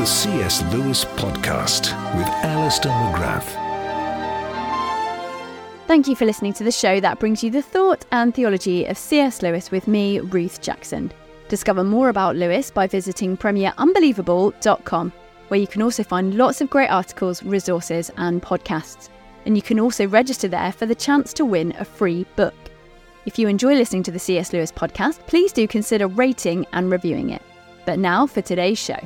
The C.S. Lewis Podcast with Alister McGrath. Thank you for listening to the show that brings you the thought and theology of C.S. Lewis with me, Ruth Jackson. Discover more about Lewis by visiting premierunbelievable.com, where you can also find lots of great articles, resources, and podcasts. And you can also register there for the chance to win a free book. If you enjoy listening to the C.S. Lewis podcast, please do consider rating and reviewing it. But now for today's show.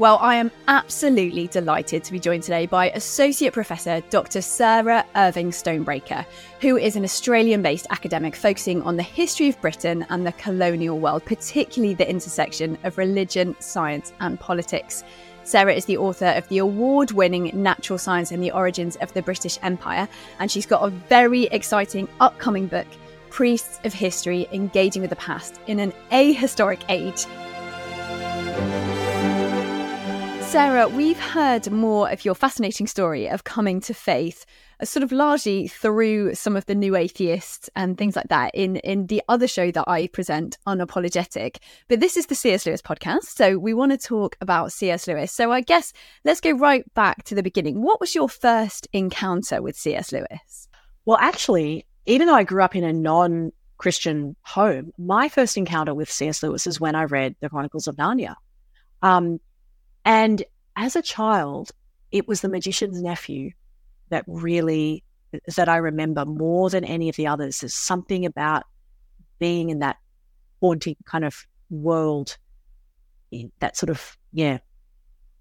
Well, I am absolutely delighted to be joined today by Associate Professor Dr. Sarah Irving Stonebraker, who is an Australian based academic focusing on the history of Britain and the colonial world, particularly the intersection of religion, science, and politics. Sarah is the author of the award winning Natural Science and the Origins of the British Empire, and she's got a very exciting upcoming book, Priests of History Engaging with the Past in an Ahistoric Age. Sarah, we've heard more of your fascinating story of coming to faith, uh, sort of largely through some of the new atheists and things like that in, in the other show that I present, Unapologetic. But this is the C.S. Lewis podcast, so we want to talk about C.S. Lewis. So I guess let's go right back to the beginning. What was your first encounter with C.S. Lewis? Well, actually, even though I grew up in a non Christian home, my first encounter with C.S. Lewis is when I read The Chronicles of Narnia. Um, and as a child, it was the magician's nephew that really that I remember more than any of the others. There's something about being in that haunting kind of world, in that sort of yeah,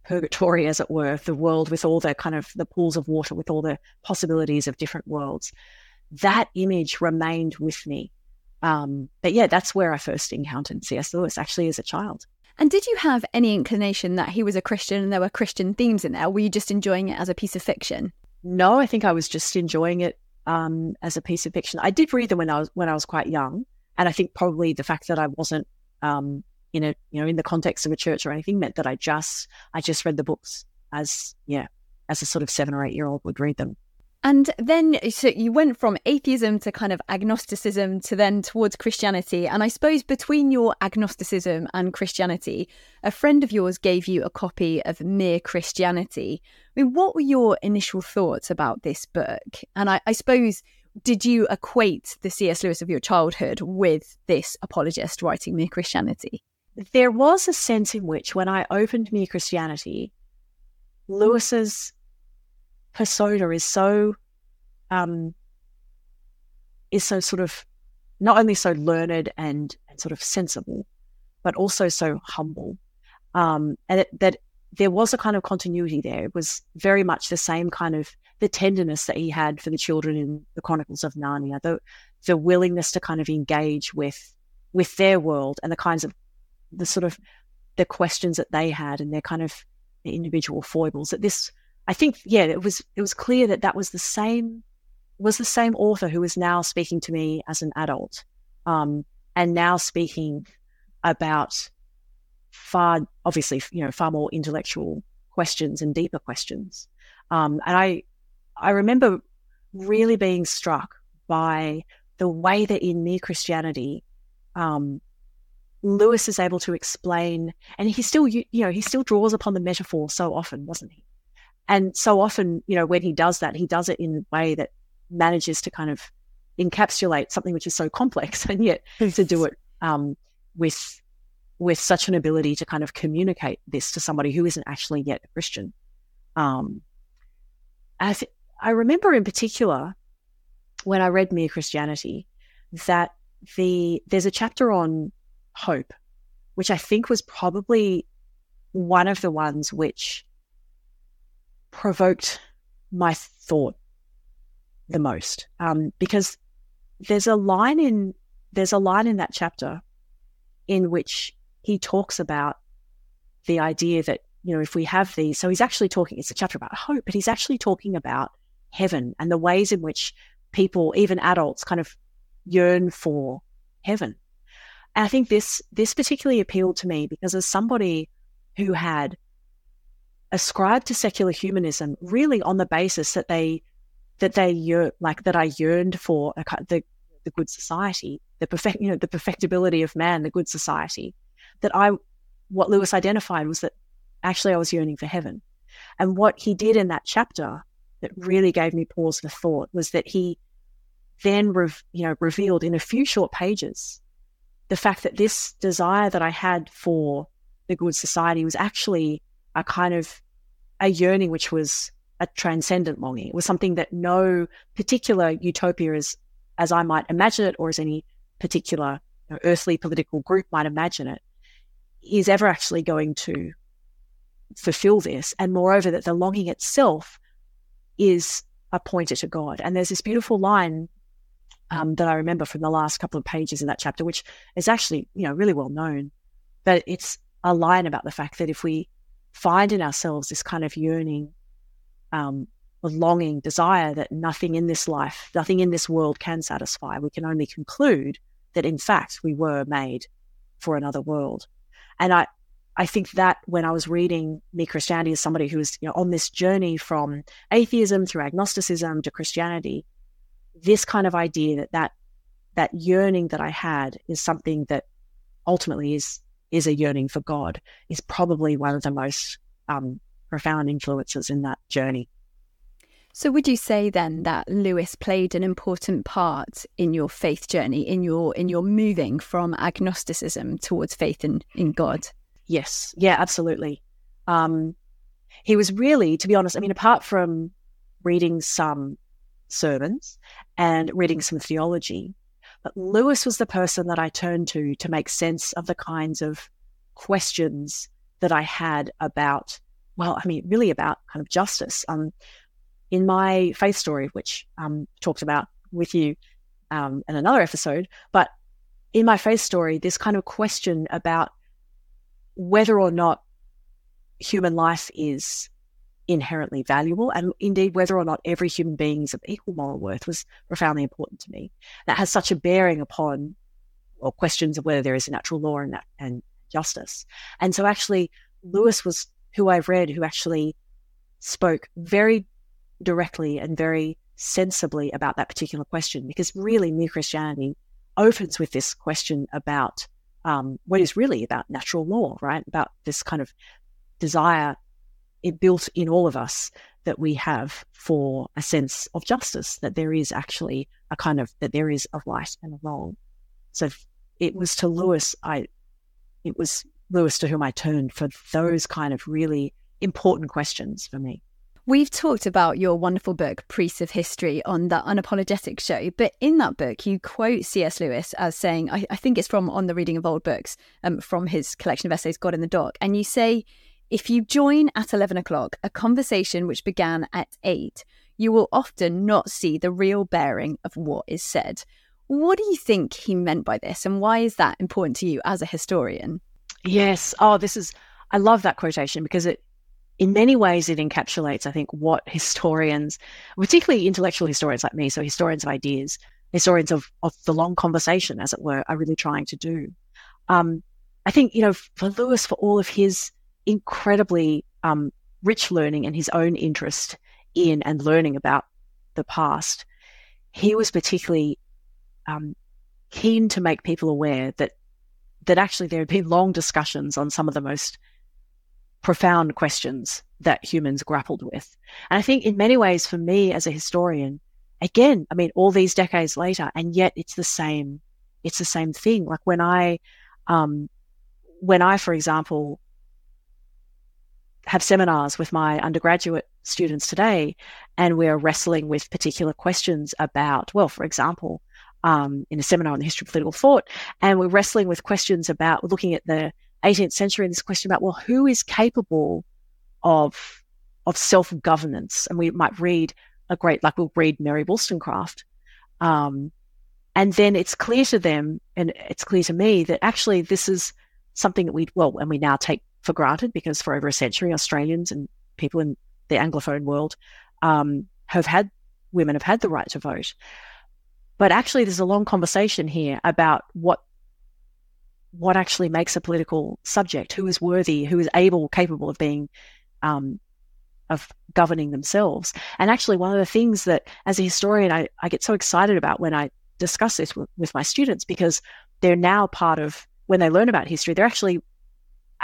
purgatory, as it were, the world with all the kind of the pools of water, with all the possibilities of different worlds. That image remained with me. Um, but yeah, that's where I first encountered C.S. Lewis, actually, as a child. And did you have any inclination that he was a Christian and there were Christian themes in there? Were you just enjoying it as a piece of fiction? No, I think I was just enjoying it um, as a piece of fiction. I did read them when I was when I was quite young, and I think probably the fact that I wasn't um, in a you know in the context of a church or anything meant that I just I just read the books as yeah as a sort of seven or eight year old would read them. And then, so you went from atheism to kind of agnosticism to then towards Christianity. And I suppose between your agnosticism and Christianity, a friend of yours gave you a copy of Mere Christianity. I mean, what were your initial thoughts about this book? And I, I suppose, did you equate the C.S. Lewis of your childhood with this apologist writing Mere Christianity? There was a sense in which, when I opened Mere Christianity, Lewis's persona is so um, is so sort of not only so learned and, and sort of sensible, but also so humble. Um, and it, that there was a kind of continuity there. It was very much the same kind of the tenderness that he had for the children in the Chronicles of Narnia, the the willingness to kind of engage with with their world and the kinds of the sort of the questions that they had and their kind of individual foibles. That this I think, yeah, it was it was clear that that was the same was the same author who was now speaking to me as an adult, um, and now speaking about far, obviously, you know, far more intellectual questions and deeper questions. Um, and I, I remember really being struck by the way that in Mere Christianity, um, Lewis is able to explain, and he still, you know, he still draws upon the metaphor so often, wasn't he? And so often, you know, when he does that, he does it in a way that manages to kind of encapsulate something which is so complex and yet to do it um, with with such an ability to kind of communicate this to somebody who isn't actually yet a Christian. Um, I, th- I remember in particular when I read Mere Christianity that the there's a chapter on hope, which I think was probably one of the ones which provoked my thought the most, um, because there's a line in there's a line in that chapter in which he talks about the idea that you know if we have these, so he's actually talking. It's a chapter about hope, but he's actually talking about heaven and the ways in which people, even adults, kind of yearn for heaven. And I think this this particularly appealed to me because as somebody who had ascribed to secular humanism really on the basis that they that they like that I yearned for a, the the good society, the perfect you know the perfectibility of man, the good society. That I what Lewis identified was that actually I was yearning for heaven, and what he did in that chapter that really gave me pause for thought was that he then re- you know revealed in a few short pages the fact that this desire that I had for the good society was actually a kind of a yearning which was a transcendent longing. It was something that no particular utopia is as I might imagine it or as any particular you know, earthly political group might imagine it is ever actually going to fulfill this. And moreover, that the longing itself is a pointer to God. And there's this beautiful line um, that I remember from the last couple of pages in that chapter, which is actually, you know, really well known. But it's a line about the fact that if we find in ourselves this kind of yearning, um, longing, desire that nothing in this life, nothing in this world can satisfy, we can only conclude that in fact we were made for another world. And I, I think that when I was reading Mere Christianity as somebody who was you know, on this journey from atheism through agnosticism to Christianity, this kind of idea that that that yearning that I had is something that ultimately is is a yearning for God is probably one of the most um, profound influences in that journey. So, would you say then that Lewis played an important part in your faith journey, in your in your moving from agnosticism towards faith in in God? Yes, yeah, absolutely. Um, he was really, to be honest, I mean, apart from reading some sermons and reading some theology. But Lewis was the person that I turned to to make sense of the kinds of questions that I had about, well, I mean, really about kind of justice. Um, in my faith story, which um talked about with you um, in another episode, but in my faith story, this kind of question about whether or not human life is inherently valuable and indeed whether or not every human being is of equal moral worth was profoundly important to me. That has such a bearing upon or questions of whether there is a natural law and, and justice. And so actually Lewis was who I've read who actually spoke very directly and very sensibly about that particular question because really Mere Christianity opens with this question about um, what is really about natural law, right? About this kind of desire it built in all of us that we have for a sense of justice, that there is actually a kind of, that there is a right and a wrong. So it was to Lewis, I, it was Lewis to whom I turned for those kind of really important questions for me. We've talked about your wonderful book, Priests of History, on the Unapologetic Show. But in that book, you quote C.S. Lewis as saying, I, I think it's from On the Reading of Old Books, um, from his collection of essays, God in the Dock. And you say, if you join at 11 o'clock a conversation which began at 8, you will often not see the real bearing of what is said. What do you think he meant by this, and why is that important to you as a historian? Yes. Oh, this is, I love that quotation because it, in many ways, it encapsulates, I think, what historians, particularly intellectual historians like me, so historians of ideas, historians of, of the long conversation, as it were, are really trying to do. Um, I think, you know, for Lewis, for all of his incredibly um, rich learning and his own interest in and learning about the past, he was particularly um, keen to make people aware that that actually there had been long discussions on some of the most profound questions that humans grappled with. And I think in many ways, for me as a historian, again, I mean, all these decades later, and yet it's the same, it's the same thing. Like when I, um, when I, for example, have seminars with my undergraduate students today, and we're wrestling with particular questions about, well, for example, um, in a seminar on the history of political thought, and we're wrestling with questions about looking at the 18th century and this question about, well, who is capable of of self governance? And we might read a great, like we'll read Mary Wollstonecraft, um, and then it's clear to them, and it's clear to me that actually this is something that we well, and we now take for granted because for over a century, Australians and people in the Anglophone world um, have had women have had the right to vote. But actually, there's a long conversation here about what what actually makes a political subject, who is worthy, who is able, capable of being, um, of governing themselves. And actually, one of the things that, as a historian, I, I get so excited about when I discuss this with, with my students because they're now part of when they learn about history, they're actually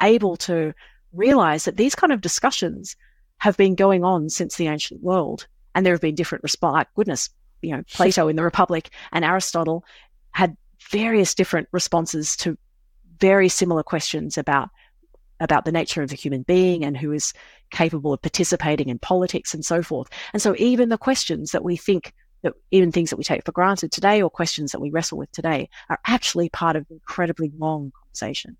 able to realize that these kind of discussions have been going on since the ancient world. And there have been different responses. Goodness, you know, Plato in the Republic and Aristotle had various different responses to very similar questions about about the nature of the human being and who is capable of participating in politics and so forth. And so even the questions that we think that even things that we take for granted today or questions that we wrestle with today are actually part of an incredibly long conversation.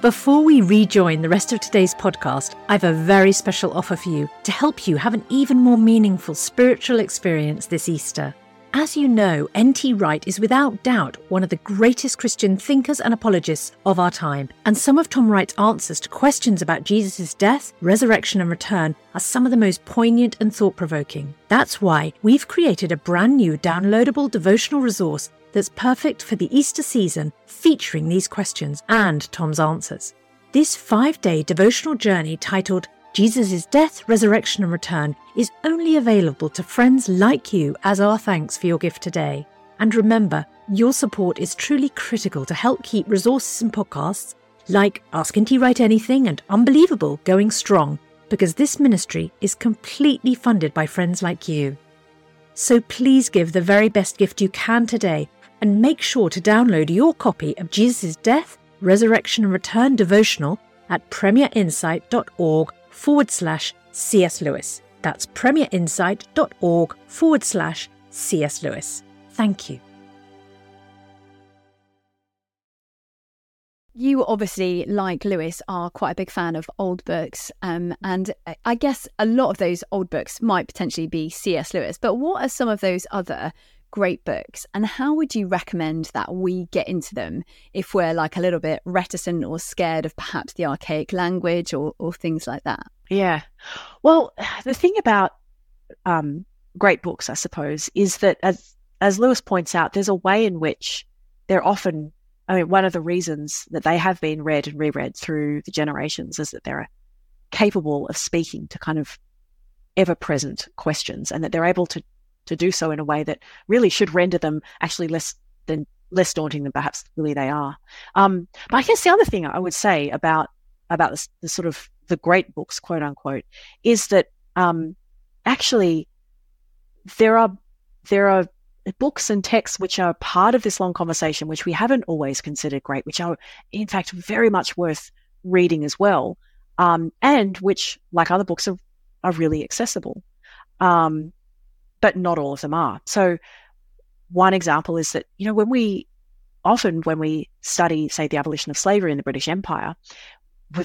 Before we rejoin the rest of today's podcast, I have a very special offer for you to help you have an even more meaningful spiritual experience this Easter. As you know, N.T. Wright is without doubt one of the greatest Christian thinkers and apologists of our time, and some of Tom Wright's answers to questions about Jesus' death, resurrection, and return are some of the most poignant and thought provoking. That's why we've created a brand new downloadable devotional resource that's perfect for the Easter season, featuring these questions and Tom's answers. This five day devotional journey titled Jesus' Death, Resurrection and Return is only available to friends like you as our thanks for your gift today. And remember, your support is truly critical to help keep resources and podcasts like Ask N.T. Wright Anything and Unbelievable going strong, because this ministry is completely funded by friends like you. So please give the very best gift you can today and make sure to download your copy of Jesus' Death, Resurrection and Return devotional at premierinsight.org forward slash C.S. Lewis. That's premierinsight.org forward slash C.S. Lewis. Thank you. You obviously, like Lewis, are quite a big fan of old books. Um, and I guess a lot of those old books might potentially be C.S. Lewis. But what are some of those other great books and how would you recommend that we get into them if we're like a little bit reticent or scared of perhaps the archaic language or, or things like that? Yeah. Well the thing about um, great books i suppose is that as as lewis points out there's a way in which they're often i mean one of the reasons that they have been read and reread through the generations is that they're capable of speaking to kind of ever present questions and that they're able to to do so in a way that really should render them actually less than less daunting than perhaps really they are. Um, but I guess the other thing I would say about about the, the sort of the great books, quote unquote, is that um, actually there are there are books and texts which are part of this long conversation, which we haven't always considered great, which are in fact very much worth reading as well, um, and which, like other books, are are really accessible. Um, but not all of them are. So one example is that, you know, when we often when we study, say, the abolition of slavery in the British Empire,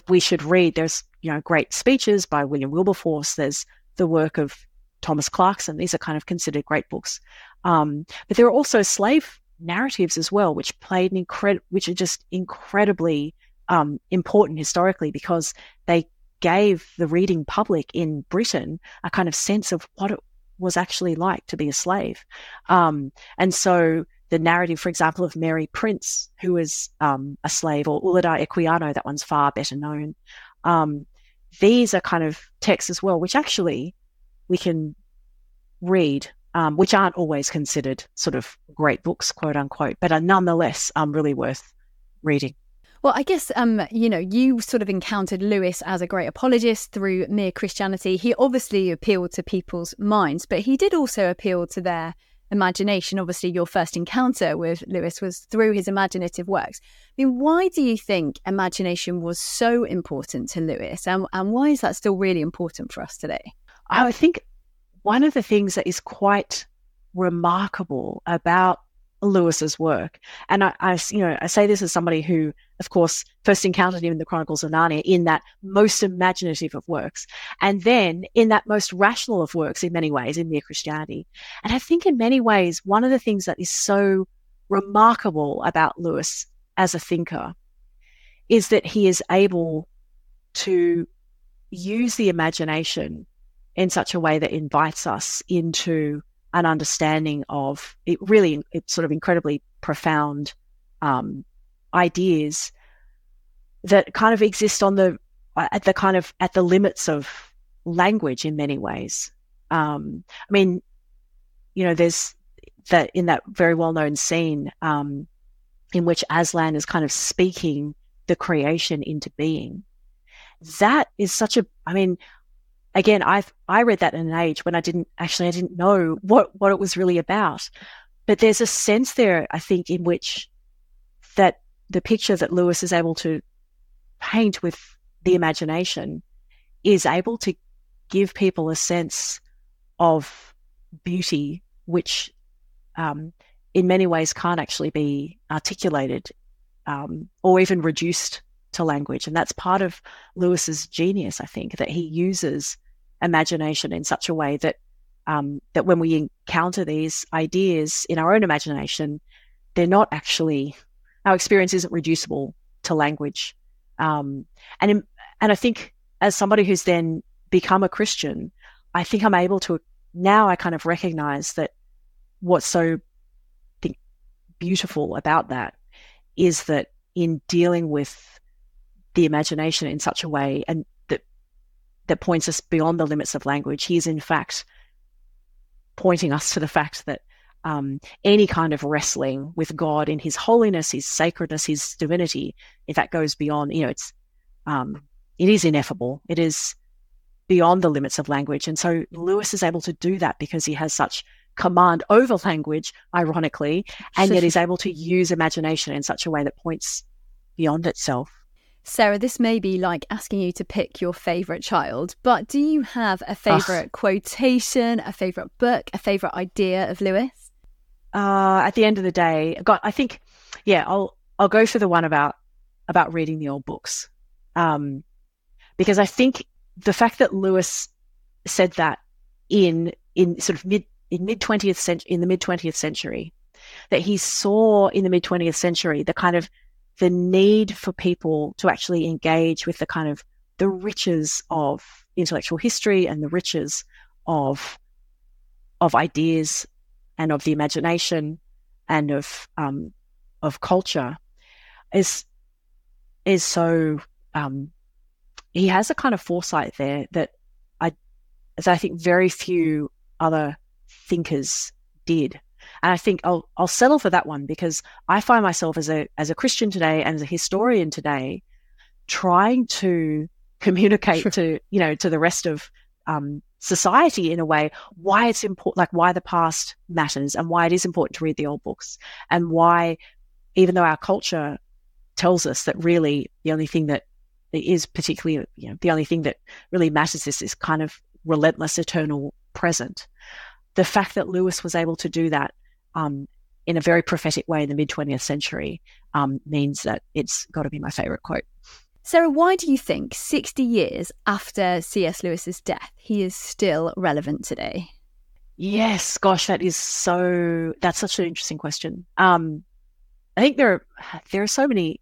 we should read, there's, you know, great speeches by William Wilberforce. There's the work of Thomas Clarkson. These are kind of considered great books. Um, but there are also slave narratives as well, which played an incredible, which are just incredibly um, important historically because they gave the reading public in Britain a kind of sense of what it was actually like to be a slave. Um, and so the narrative, for example, of Mary Prince, who was um, a slave, or Olaudah Equiano, that one's far better known. Um, these are kind of texts as well, which actually we can read, um, which aren't always considered sort of great books, quote unquote, but are nonetheless um, really worth reading. Well, I guess um, you know you sort of encountered Lewis as a great apologist through mere Christianity. He obviously appealed to people's minds, but he did also appeal to their imagination. Obviously, your first encounter with Lewis was through his imaginative works. I mean, why do you think imagination was so important to Lewis, and, and why is that still really important for us today? I think one of the things that is quite remarkable about Lewis's work. And I, I, you know, I say this as somebody who, of course, first encountered him in the Chronicles of Narnia in that most imaginative of works, and then in that most rational of works in many ways in Mere Christianity. And I think in many ways, one of the things that is so remarkable about Lewis as a thinker is that he is able to use the imagination in such a way that invites us into an understanding of it really it's sort of incredibly profound um, ideas that kind of exist on the at the kind of at the limits of language in many ways. Um, I mean, you know, there's that in that very well known scene um, in which Aslan is kind of speaking the creation into being. That is such a, I mean, again, I I read that in an age when I didn't actually I didn't know what what it was really about. But there's a sense there, I think, in which that the picture that Lewis is able to paint with the imagination is able to give people a sense of beauty, which um, in many ways can't actually be articulated um, or even reduced to language. And that's part of Lewis's genius, I think, that he uses imagination in such a way that um, that when we encounter these ideas in our own imagination, they're not actually our experience isn't reducible to language. Um, and in, and I think as somebody who's then become a Christian, I think I'm able to now I kind of recognize that what's so think, beautiful about that is that in dealing with the imagination in such a way and that points us beyond the limits of language. He is, in fact, pointing us to the fact that um, any kind of wrestling with God in His holiness, His sacredness, His divinity, if that goes beyond, you know, it's um, it is ineffable. It is beyond the limits of language, and so Lewis is able to do that because he has such command over language, ironically, and yet is able to use imagination in such a way that points beyond itself. Sarah, this may be like asking you to pick your favourite child, but do you have a favourite quotation, a favourite book, a favourite idea of Lewis? Uh, at the end of the day, got I think, yeah, I'll I'll go for the one about about reading the old books, um, because I think the fact that Lewis said that in in sort of mid in mid twentieth century in the mid twentieth century, that he saw in the mid twentieth century the kind of the need for people to actually engage with the kind of the riches of intellectual history and the riches of of ideas and of the imagination and of um, of culture is is so um, he has a kind of foresight there that I that I think very few other thinkers did. And I think I'll I'll settle for that one because I find myself as a as a Christian today and as a historian today trying to communicate to you know to the rest of um, society in a way why it's important like why the past matters and why it is important to read the old books and why even though our culture tells us that really the only thing that is particularly you know the only thing that really matters is this kind of relentless eternal present the fact that Lewis was able to do that um, in a very prophetic way in the mid 20th century um, means that it's got to be my favorite quote. Sarah, why do you think 60 years after C.S. Lewis's death, he is still relevant today? Yes, gosh, that is so. That's such an interesting question. Um, I think there are there are so many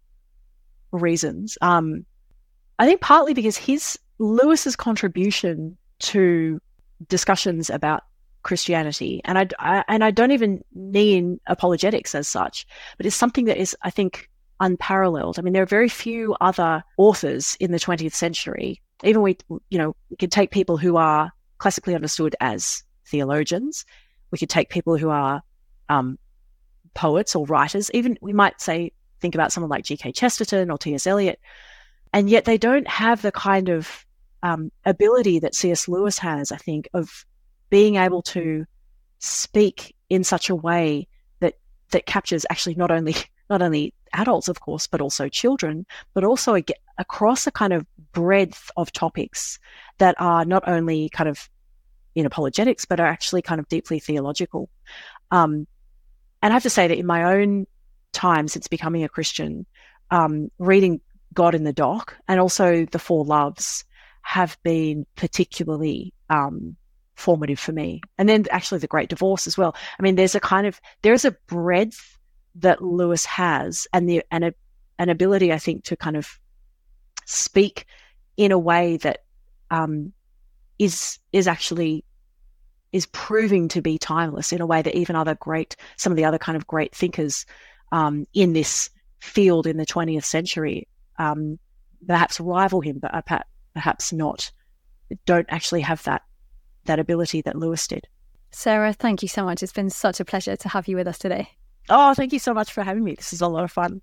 reasons. Um, I think partly because his Lewis's contribution to discussions about Christianity, and I, I, and I don't even mean apologetics as such, but it's something that is, I think, unparalleled. I mean, there are very few other authors in the 20th century. Even we, you know, we could take people who are classically understood as theologians. We could take people who are um, poets or writers. Even we might say think about someone like G.K. Chesterton or T.S. Eliot, and yet they don't have the kind of um, ability that C.S. Lewis has. I think of being able to speak in such a way that that captures actually not only not only adults, of course, but also children, but also across a kind of breadth of topics that are not only kind of in apologetics, but are actually kind of deeply theological. Um, and I have to say that in my own time since becoming a Christian, um, reading God in the Dock and also the Four Loves have been particularly um, formative for me. And then actually the Great Divorce as well. I mean, there's a kind of there's a breadth that Lewis has, and the and a, an ability, I think, to kind of speak in a way that um, is is actually is proving to be timeless in a way that even other great some of the other kind of great thinkers um, in this field in the 20th century um, perhaps rival him, but perhaps not don't actually have that that ability that Lewis did. Sarah, thank you so much. It's been such a pleasure to have you with us today. Oh, thank you so much for having me. This is a lot of fun.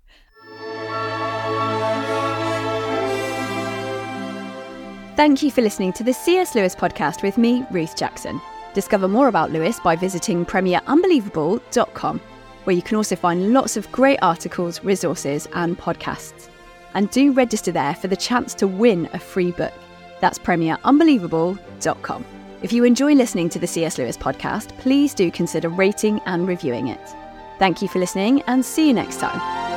Thank you for listening to the C.S. Lewis podcast with me, Ruth Jackson. Discover more about Lewis by visiting premierunbelievable.com, where you can also find lots of great articles, resources, and podcasts. And do register there for the chance to win a free book. That's premierunbelievable.com. If you enjoy listening to the C.S. Lewis podcast, please do consider rating and reviewing it. Thank you for listening and see you next time.